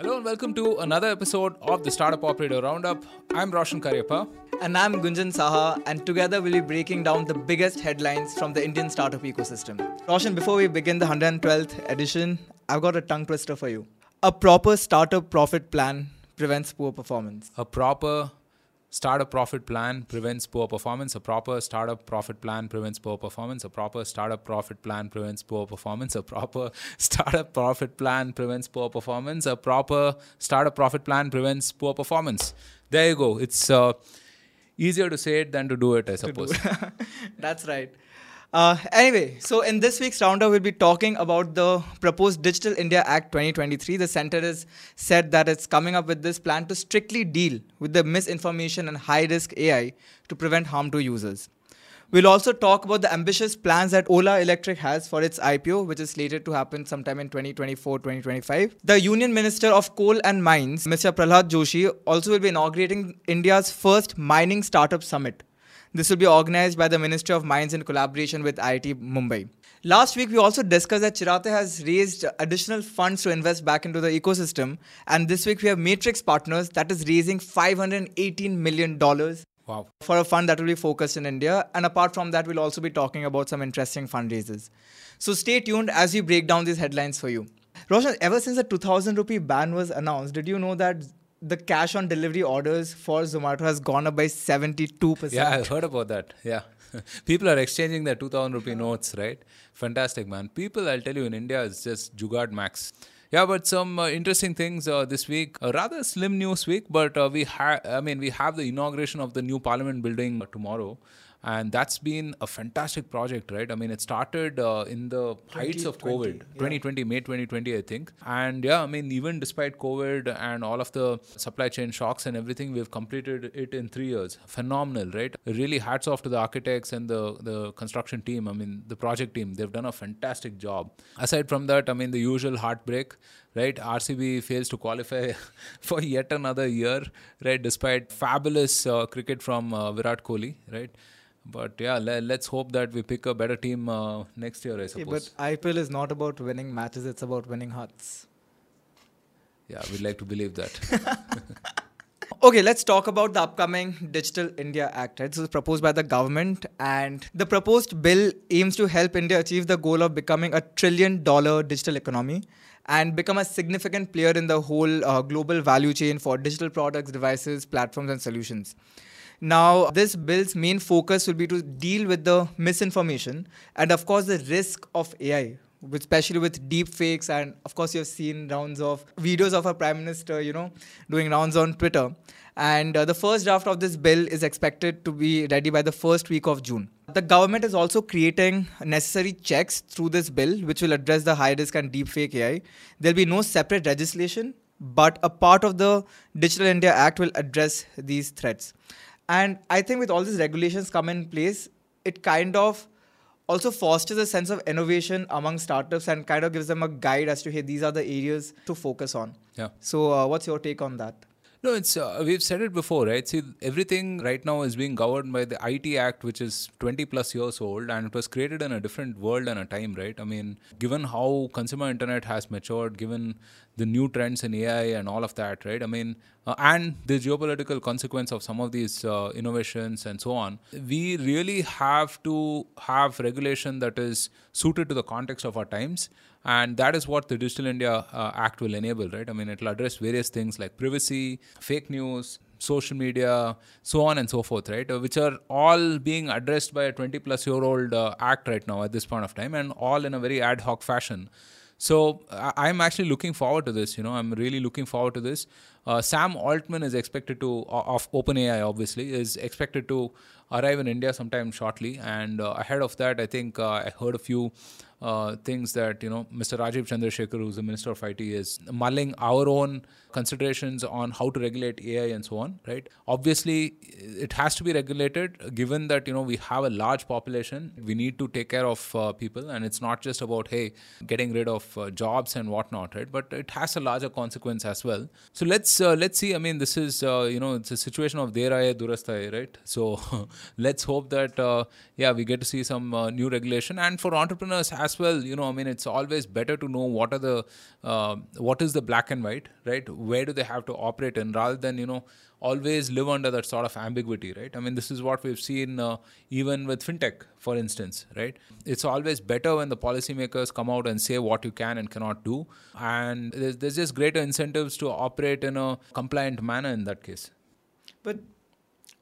Hello and welcome to another episode of the Startup Operator Roundup. I'm Roshan Karyappa. And I'm Gunjan Saha, and together we'll be breaking down the biggest headlines from the Indian startup ecosystem. Roshan, before we begin the 112th edition, I've got a tongue twister for you. A proper startup profit plan prevents poor performance. A proper startup profit plan prevents poor performance. A proper startup profit plan prevents poor performance. A proper startup profit plan prevents poor performance. A proper startup profit plan prevents poor performance. A proper startup profit plan prevents poor performance. There you go. It's uh, easier to say it than to do it, I suppose. That's right. Uh, anyway, so in this week's roundup, we'll be talking about the proposed Digital India Act 2023. The center has said that it's coming up with this plan to strictly deal with the misinformation and high risk AI to prevent harm to users. We'll also talk about the ambitious plans that Ola Electric has for its IPO, which is slated to happen sometime in 2024 2025. The Union Minister of Coal and Mines, Mr. Prahlad Joshi, also will be inaugurating India's first mining startup summit. This will be organized by the Ministry of Mines in collaboration with IIT Mumbai. Last week, we also discussed that Chiratae has raised additional funds to invest back into the ecosystem. And this week, we have Matrix Partners that is raising $518 million Wow. for a fund that will be focused in India. And apart from that, we'll also be talking about some interesting fundraisers. So stay tuned as we break down these headlines for you. Roshan, ever since the 2000 rupee ban was announced, did you know that the cash on delivery orders for Zomato has gone up by 72%? Yeah, I heard about that. Yeah. People are exchanging their 2000 rupee notes, right? Fantastic, man. People, I'll tell you, in India, it's just Jugad Max. Yeah, but some uh, interesting things uh, this week. A rather slim news week, but uh, we have, I mean, we have the inauguration of the new Parliament building tomorrow. And that's been a fantastic project, right? I mean, it started uh, in the heights of 2020, COVID, yeah. 2020, May 2020, I think. And yeah, I mean, even despite COVID and all of the supply chain shocks and everything, we've completed it in three years. Phenomenal, right? Really, hats off to the architects and the, the construction team. I mean, the project team, they've done a fantastic job. Aside from that, I mean, the usual heartbreak, right? RCB fails to qualify for yet another year, right? Despite fabulous uh, cricket from uh, Virat Kohli, right? But yeah, le- let's hope that we pick a better team uh, next year, I Yeah, suppose. but IPL is not about winning matches, it's about winning hearts. Yeah, we'd like to believe that. Okay, let's talk about the upcoming Digital India Act. Right? This was proposed by the government, and the proposed bill aims to help India achieve the goal of becoming a trillion dollar digital economy and become a significant player in the whole uh, global value chain for digital products, devices, platforms, and solutions. Now, this bill's main focus will be to deal with the misinformation and, of course, the risk of AI, especially with deep fakes. And, of course, you have seen rounds of videos of our Prime Minister, you know, doing rounds on Twitter. And uh, the first draft of this bill is expected to be ready by the first week of June. The government is also creating necessary checks through this bill, which will address the high risk and deep fake AI. There'll be no separate legislation, but a part of the Digital India Act will address these threats. And I think with all these regulations come in place, it kind of also fosters a sense of innovation among startups and kind of gives them a guide as to hey, these are the areas to focus on. yeah. So, uh, what's your take on that? No, it's uh, we've said it before, right? See, everything right now is being governed by the IT Act, which is 20 plus years old, and it was created in a different world and a time, right? I mean, given how consumer internet has matured, given the new trends in AI and all of that, right? I mean, uh, and the geopolitical consequence of some of these uh, innovations and so on, we really have to have regulation that is suited to the context of our times and that is what the digital india uh, act will enable right? I mean it will address various things like privacy fake news social media so on and so forth right? Uh, which are all being addressed by a 20 plus year old uh, act right now at this point of time and all in a very ad hoc fashion so I'm actually looking forward to this. You know, I'm really looking forward to this. Uh, Sam Altman is expected to of OpenAI, obviously, is expected to arrive in India sometime shortly. And uh, ahead of that, I think uh, I heard a few uh, things that you know, Mr. Rajiv Chandrasekhar, who's the Minister of IT, is mulling our own considerations on how to regulate AI and so on. Right? Obviously, it has to be regulated, given that you know we have a large population. We need to take care of uh, people, and it's not just about hey getting rid of uh, jobs and whatnot, right? But it has a larger consequence as well. So let's uh, let's see. I mean, this is uh, you know it's a situation of deraye durastaye, right? So let's hope that yeah we get to see some new regulation, and for entrepreneurs as as well, you know, I mean, it's always better to know what are the uh, what is the black and white, right? Where do they have to operate in, rather than you know always live under that sort of ambiguity, right? I mean, this is what we've seen uh, even with fintech, for instance, right? It's always better when the policymakers come out and say what you can and cannot do, and there's, there's just greater incentives to operate in a compliant manner in that case. But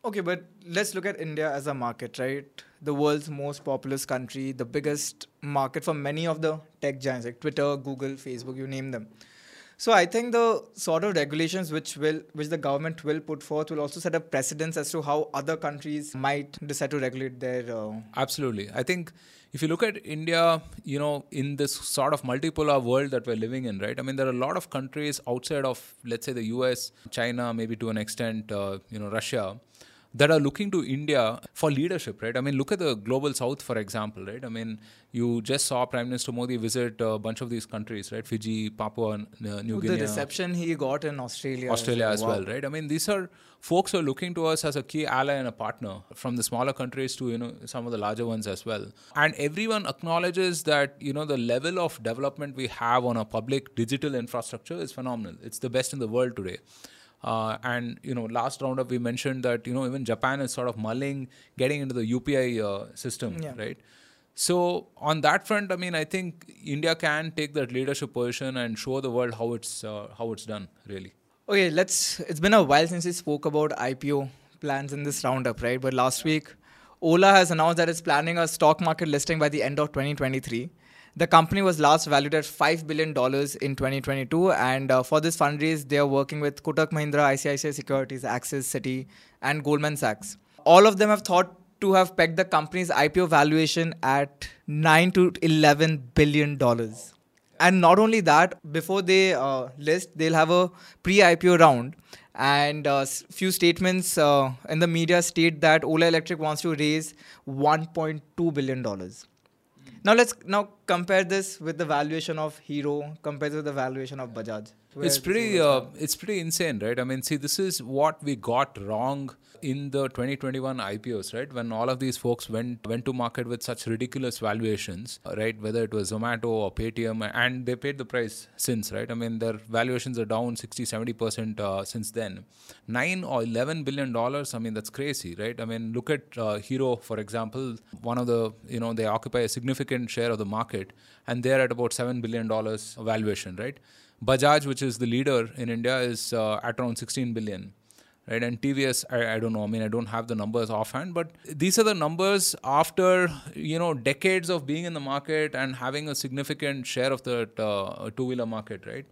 okay, but let's look at India as a market, right? The world's most populous country, the biggest market for many of the tech giants like Twitter, Google, Facebook, you name them. So I think the sort of regulations which will which the government will put forth will also set a precedence as to how other countries might decide to regulate their. Uh... Absolutely, I think if you look at India, you know, in this sort of multipolar world that we're living in, right? I mean, there are a lot of countries outside of, let's say, the US, China, maybe to an extent, uh, you know, Russia, that are looking to India for leadership, right? I mean, look at the global south, for example, right? I mean, you just saw Prime Minister Modi visit a bunch of these countries, right? Fiji, Papua uh, New Guinea. The reception he got in Australia. Australia as well, right? I mean, these are folks who are looking to us as a key ally and a partner from the smaller countries to, you know, some of the larger ones as well. And everyone acknowledges that, you know, the level of development we have on a public digital infrastructure is phenomenal. It's the best in the world today. Uh, and you know, last roundup we mentioned that you know even Japan is sort of mulling getting into the UPI uh, system, yeah. right? So on that front, I mean, I think India can take that leadership position and show the world how it's uh, how it's done, really. Okay, let's. It's been a while since we spoke about IPO plans in this roundup, right? But last week, Ola has announced that it's planning a stock market listing by the end of 2023. The company was last valued at $5 billion in 2022. And uh, for this fundraise, they are working with Kotak Mahindra, ICICI Securities, Axis, Citi, and Goldman Sachs. All of them have thought to have pegged the company's IPO valuation at 9 to 11 billion dollars. And not only that, before they uh, list, they'll have a pre-IPO round. And uh, few statements uh, in the media state that Ola Electric wants to raise 1.2 billion dollars. Now let's now compare this with the valuation of Hero compared to the valuation of Bajaj. It's pretty, uh, it's pretty insane, right? I mean, see, this is what we got wrong in the 2021 IPOs, right? When all of these folks went went to market with such ridiculous valuations, right? Whether it was Zomato or Paytm, and they paid the price since, right? I mean, their valuations are down 60, 70 percent uh, since then. Nine or 11 billion dollars. I mean, that's crazy, right? I mean, look at uh, Hero, for example. One of the, you know, they occupy a significant share of the market, and they're at about seven billion dollars valuation, right? Bajaj, which is the leader in India, is uh, at around 16 billion right? And TVS, I, I, don't know. I mean, I don't have the numbers offhand, but these are the numbers after you know decades of being in the market and having a significant share of the uh, two-wheeler market, right?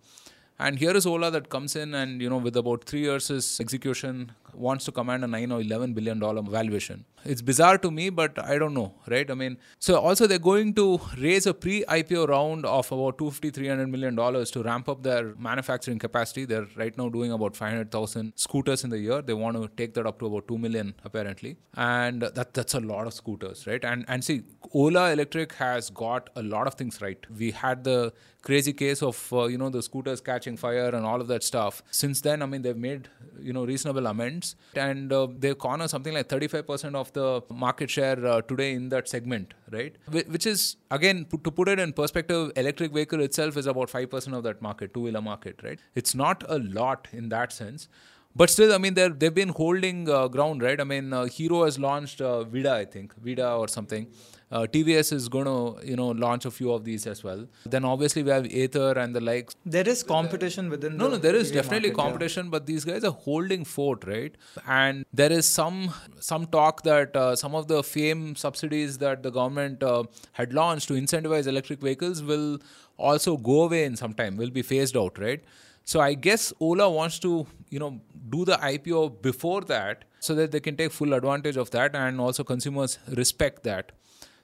And here is Ola that comes in and you know with about three years' execution wants to command a nine or eleven billion dollar valuation. It's bizarre to me, but I don't know, right? I mean, so also they're going to raise a pre-IPO round of about 250, 300 million dollars to ramp up their manufacturing capacity. They're right now doing about 500,000 scooters in the year. They want to take that up to about 2 million apparently, and that that's a lot of scooters, right? And and see, Ola Electric has got a lot of things right. We had the crazy case of uh, you know the scooters catching fire and all of that stuff. Since then, I mean, they've made you know reasonable amends, and uh, they've cornered something like 35% of the market share uh, today in that segment, right? Which is, again, to put it in perspective, electric vehicle itself is about 5% of that market, two wheeler market, right? It's not a lot in that sense. But still, I mean, they've been holding uh, ground, right? I mean, uh, Hero has launched uh, Vida, I think, Vida or something. Uh, TVS is going to, you know, launch a few of these as well. Then obviously we have Ather and the likes. There is competition within. No, no, there is definitely market, competition, yeah. but these guys are holding fort, right? And there is some some talk that uh, some of the FAME subsidies that the government uh, had launched to incentivize electric vehicles will also go away in some time. Will be phased out, right? So I guess Ola wants to, you know, do the IPO before that so that they can take full advantage of that and also consumers respect that.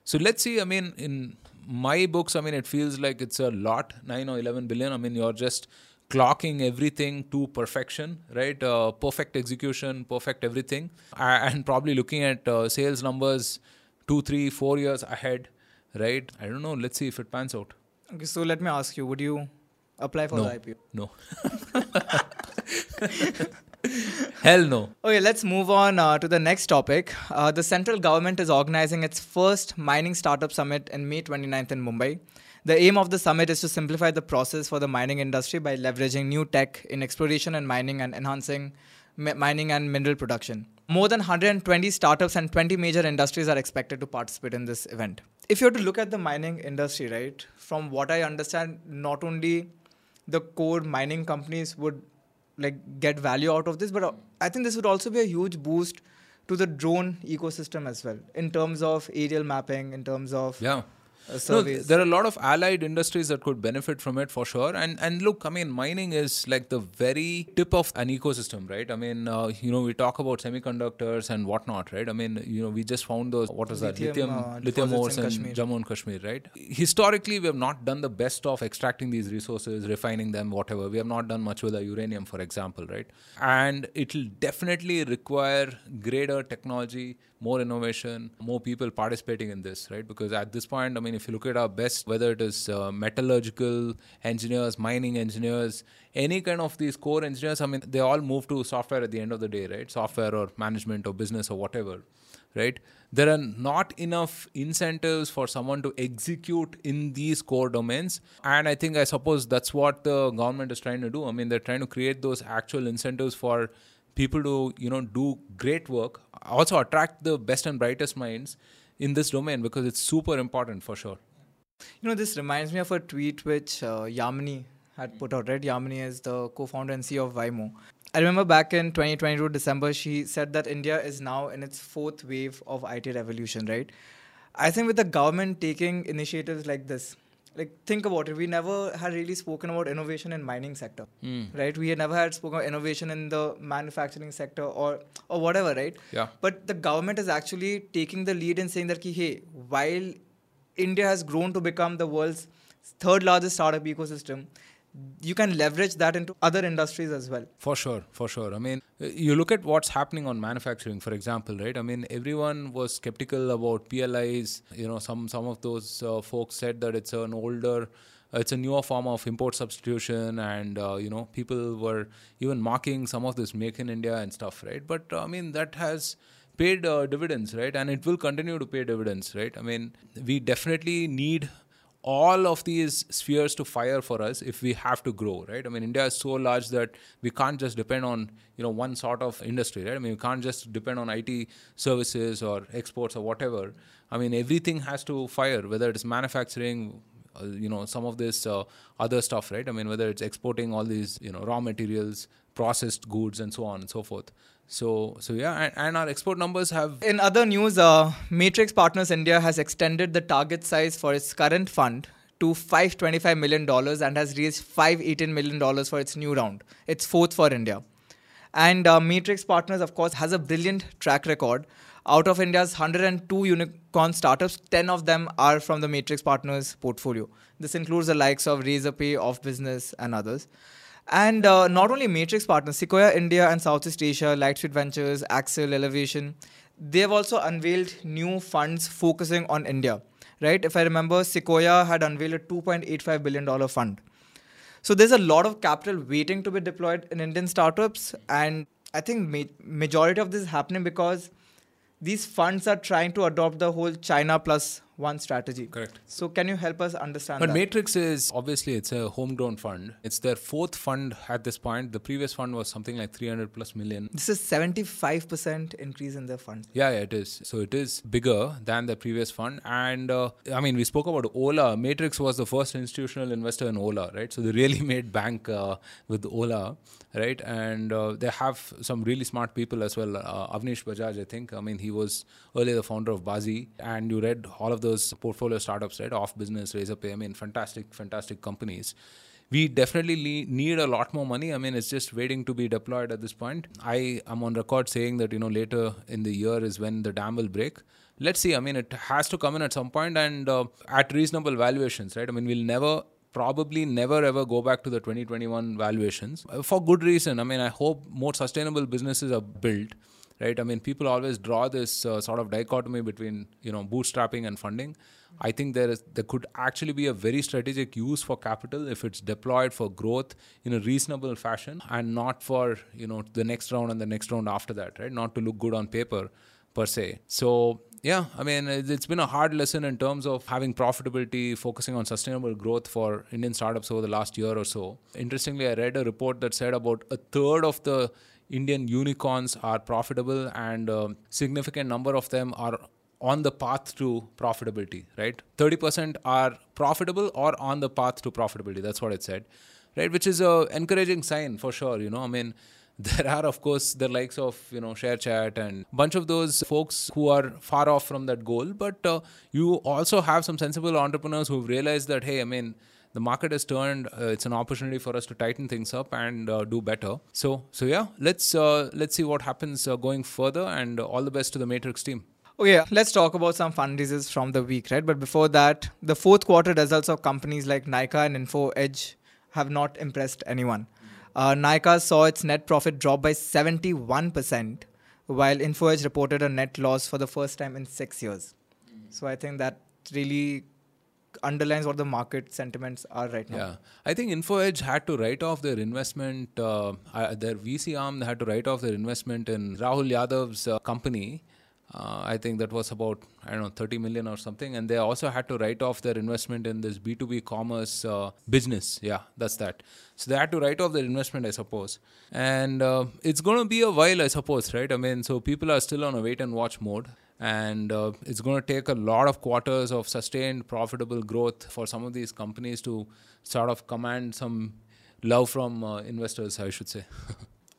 So let's see. I mean, in my books, I mean, it feels like it's a lot, nine or eleven billion. I mean, you're just clocking everything to perfection, right? Uh, perfect execution, perfect everything, and probably looking at uh, sales numbers two, three, four years ahead, right? I don't know. Let's see if it pans out. Okay, so let me ask you: Would you apply for no, the IPO? No. Hell no. Okay, let's move on uh, to the next topic. Uh, the central government is organizing its first mining startup summit in May 29th in Mumbai. The aim of the summit is to simplify the process for the mining industry by leveraging new tech in exploration and mining and enhancing mi- mining and mineral production. More than 120 startups and 20 major industries are expected to participate in this event. If you were to look at the mining industry, right, from what I understand, not only the core mining companies would like get value out of this, but uh, I think this would also be a huge boost to the drone ecosystem as well in terms of aerial mapping, in terms of Yeah. No, there are a lot of allied industries that could benefit from it for sure. And and look, I mean, mining is like the very tip of an ecosystem, right? I mean, uh, you know, we talk about semiconductors and whatnot, right? I mean, you know, we just found those what was that Lithium, lithium uh, lithium ores in in Jammu and Kashmir, right? Historically, we have not done the best of extracting these resources, refining them, whatever. We have not done much with the uranium, for example, right? And it'll definitely require greater technology, more innovation, more people participating in this, right? Because at this point, I mean, if you look at our best, whether it is uh, metallurgical engineers, mining engineers, any kind of these core engineers, I mean, they all move to software at the end of the day, right? Software or management or business or whatever, right? There are not enough incentives for someone to execute in these core domains. And I think, I suppose that's what the government is trying to do. I mean, they're trying to create those actual incentives for people to you know do great work also attract the best and brightest minds in this domain because it's super important for sure You know, this reminds me of a tweet which uh, Yamini had put out, right? Yamini is the co founder and CEO of Vymo. I remember back in 2022 December, she said that India is now in its fourth wave of IT revolution, right? I think with the government taking initiatives like this, like think about it, we never had really spoken about innovation in mining sector, hmm. right? We had never had spoken about innovation in the manufacturing sector or or whatever, right? Yeah. But the government is actually taking the lead and saying that, ki, hey, while India has grown to become the world's third largest startup ecosystem, you can leverage that into other industries as well. For sure, for sure. I mean, uh, you look at what's happening on manufacturing, for example, right? I mean, everyone was skeptical about PLIs. You know, some some of those uh, folks said that it's an older, uh, it's a newer form of import substitution, and uh, you know, people were even mocking some of this "Make in India" and stuff, right? But uh, I mean, that has paid uh, dividends, right? And it will continue to pay dividends, right? I mean, we definitely need all of these spheres to fire for us if we have to grow right? I mean india is so large that we can't just depend on you know one sort of industry right? I mean we can't just depend on it services or exports or whatever. I mean everything has to fire whether it's manufacturing uh, you know some of this uh, other stuff right? I mean whether it's exporting all these you know raw materials processed goods and so on and so forth so so yeah and, and our export numbers have In other news, uh, Matrix Partners India has extended the target size for its current fund to $525 million and has raised $518 million for its new round. It's fourth for India. And uh, Matrix Partners, of course, has a brilliant track record. Out of India's 102 unicorn startups, 10 of them are from the Matrix Partners portfolio. This includes the likes of Razorpay, OfBusiness, and others. And uh, not only Matrix Partners, Sequoia India and Southeast Asia, Lightspeed Ventures, Accel, Elevation, they have also unveiled new funds focusing on India. Right? If I remember, Sequoia had unveiled a $2.85 billion fund. So there's a lot of capital waiting to be deployed in Indian startups, and I think ma- majority of this is happening because these funds are trying to adopt the whole China plus one strategy. Correct. So can you help us understand But that? Matrix is obviously it's a homegrown fund. It's their fourth fund at this point. The previous fund was something like 300 plus million. this is 75% increase in their fund. Yeah, yeah, it is. So it is bigger than the previous fund. And uh, I mean, we spoke about Ola. Matrix was the first institutional investor in Ola, right? So they really made bank uh, with Ola, right? And uh, they have some really smart people as well. Uh, Avnish Bajaj, I think. I mean, he was earlier the founder of Baazee. And you read all of those portfolio startups, right? OfBusiness, Razorpay. I mean, fantastic, fantastic companies we definitely need a lot more money. I mean, it's just waiting to be deployed at this point. I am on record saying that you know later in the year is when the dam will break. Let's see. I mean, it has to come in at some point and uh, at reasonable valuations, right? I mean, we'll never probably never ever go back to the 2021 valuations uh, for good reason. I mean, I hope more sustainable businesses are built right? I mean, people always draw this uh, sort of dichotomy between you know bootstrapping and funding. I think there is there could actually be a very strategic use for capital if it's deployed for growth in a reasonable fashion and not for you know the next round and the next round after that, right? Not to look good on paper per se. So yeah, I mean, it's been a hard lesson in terms of having profitability, focusing on sustainable growth for Indian startups over the last year or so. Interestingly, I read a report that said about a third of the Indian unicorns are profitable and a significant number of them are on the path to profitability, right? 30% are profitable or on the path to profitability. That's what it said, right? Which is a encouraging sign for sure, you know. I mean, there are of course the likes of you know ShareChat and bunch of those folks who are far off from that goal but uh, you also have some sensible entrepreneurs who've realized that hey i mean the market has turned uh, it's an opportunity for us to tighten things up and uh, do better so so yeah let's uh, let's see what happens going further and all the best to the matrix team Okay, let's talk about some fundraisers from the week, right? But before that, the fourth quarter results of companies like Nykaa and Info Edge have not impressed anyone. Uh, Nykaa saw its net profit drop by 71%, while InfoEdge reported a net loss for the first time in six years. So I think that really underlines what the market sentiments are right now. Yeah, I think InfoEdge had to write off their investment, uh, uh their VC arm had to write off their investment in Rahul Yadav's uh, company uh, I think that was about I don't know 30 million or something, and they also had to write off their investment in this B2B commerce uh, business. Yeah, that's that. So they had to write off their investment, I suppose, and it's going to be a while, I suppose, right? I mean, so people are still on a wait and watch mode. And uh, it's going to take a lot of quarters of sustained profitable growth for some of these companies to sort of command some love from uh, investors, I should say.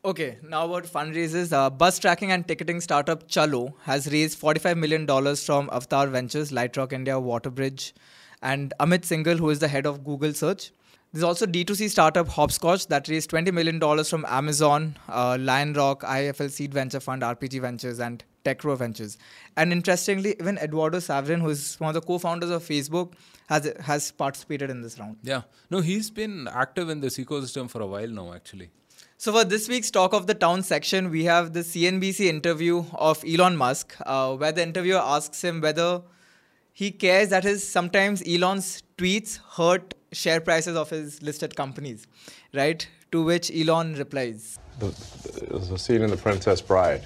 Okay, now about fundraisers. Uh, bus tracking and ticketing startup Chalo has raised $45 million from Avataar Ventures, Lightrock India, Waterbridge, and Amit Singhal, who is the head of Google Search. There's also D2C startup Hopscotch that raised $20 million from Amazon, uh, Lion Rock, IIFL Seed Venture Fund, RPG Ventures, and TechRow Ventures. And interestingly, even Eduardo Saverin, who is one of the co-founders of Facebook, has has participated in this round. Yeah, no, he's been active in this ecosystem for a while now, actually. So, for this week's Talk of the Town section, we have the CNBC interview of Elon Musk, uh, where the interviewer asks him whether he cares that his sometimes Elon's tweets hurt share prices of his listed companies, right? To which Elon replies the, There's a scene in The Princess Bride.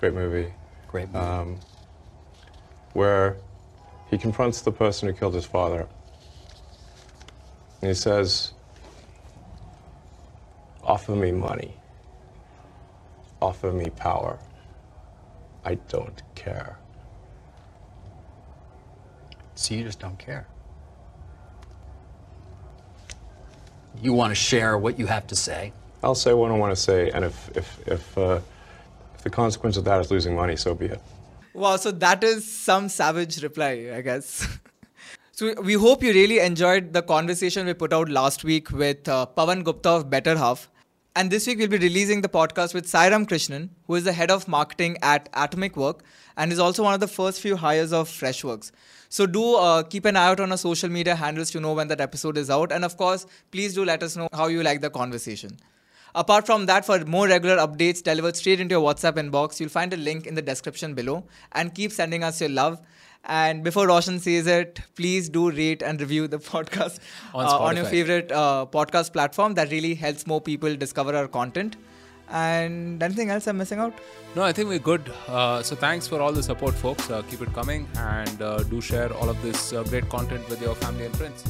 Great movie. Great movie. Um, where he confronts the person who killed his father. And he says, Offer me money. Offer me power. I don't care. So you just don't care. You want to share what you have to say. I'll say what I want to say, and if if if, uh, if the consequence of that is losing money, so be it. Wow, so that is some savage reply, I guess. So we hope you really enjoyed the conversation we put out last week with uh, Pawan Gupta of Better Half. And this week we'll be releasing the podcast with Sairam Krishnan, who is the head of marketing at Atomicwork and is also one of the first few hires of Freshworks. So do uh, keep an eye out on our social media handles to know when that episode is out. And of course, please do let us know how you like the conversation. Apart from that, for more regular updates delivered straight into your WhatsApp inbox, you'll find a link in the description below. And keep sending us your love. And before Roshan says it, please do rate and review the podcast on, uh, on your favorite uh, podcast platform. That really helps more people discover our content. And anything else I'm missing out? No, I think we're good. Uh, so thanks for all the support, folks. Uh, keep it coming and uh, do share all of this uh, great content with your family and friends.